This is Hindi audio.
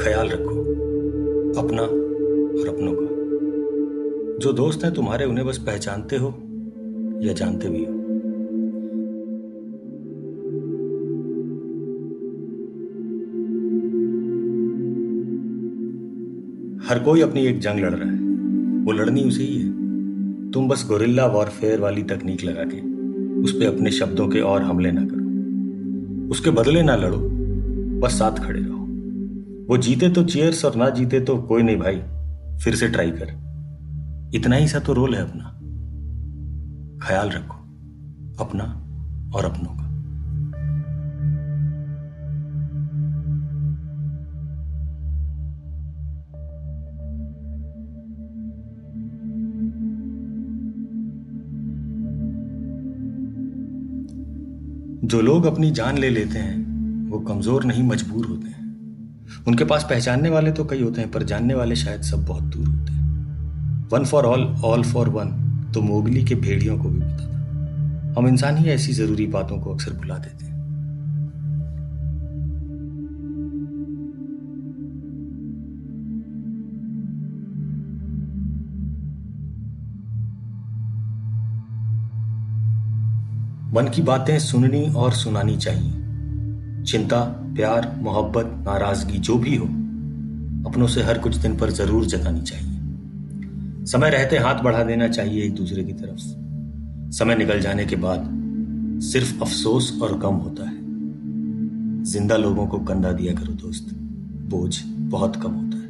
ख्याल रखो, अपना और अपनों का। जो दोस्त हैं तुम्हारे, उन्हें बस पहचानते हो या जानते भी हो। हर कोई अपनी एक जंग लड़ रहा है। वो लड़नी उसे ही है। तुम बस गोरिल्ला वॉरफेयर वाली तकनीक लगा के, उस पर अपने शब्दों के और हमले ना करो। उसके बदले ना लड़ो, बस साथ खड़े रहो। वो जीते तो चेयर्स और ना जीते तो कोई नहीं भाई, फिर से ट्राई कर। इतना ही सा तो रोल है अपना। ख्याल रखो, अपना और अपनों का। जो लोग अपनी जान ले लेते हैं, वो कमज़ोर नहीं, मजबूर होते हैं। उनके पास पहचानने वाले तो कई होते हैं, पर जानने वाले शायद सब बहुत दूर होते हैं। One for all all for one तो मोगली के भेड़ियों को भी पता था। हम इंसान ही ऐसी ज़रूरी बातों को अक्सर भुला देते हैं। मन की बातें सुननी और सुनानी चाहिए। चिंता, प्यार, मोहब्बत, नाराज़गी, जो भी हो, अपनों से हर कुछ दिन पर ज़रूर जतानी चाहिए। समय रहते हाथ बढ़ा देना चाहिए एक दूसरे की तरफ़ समय निकल जाने के बाद सिर्फ़ अफसोस और गम होता है। ज़िंदा लोगों को कंधा दिया करो दोस्त। बोझ बहुत कम होता है।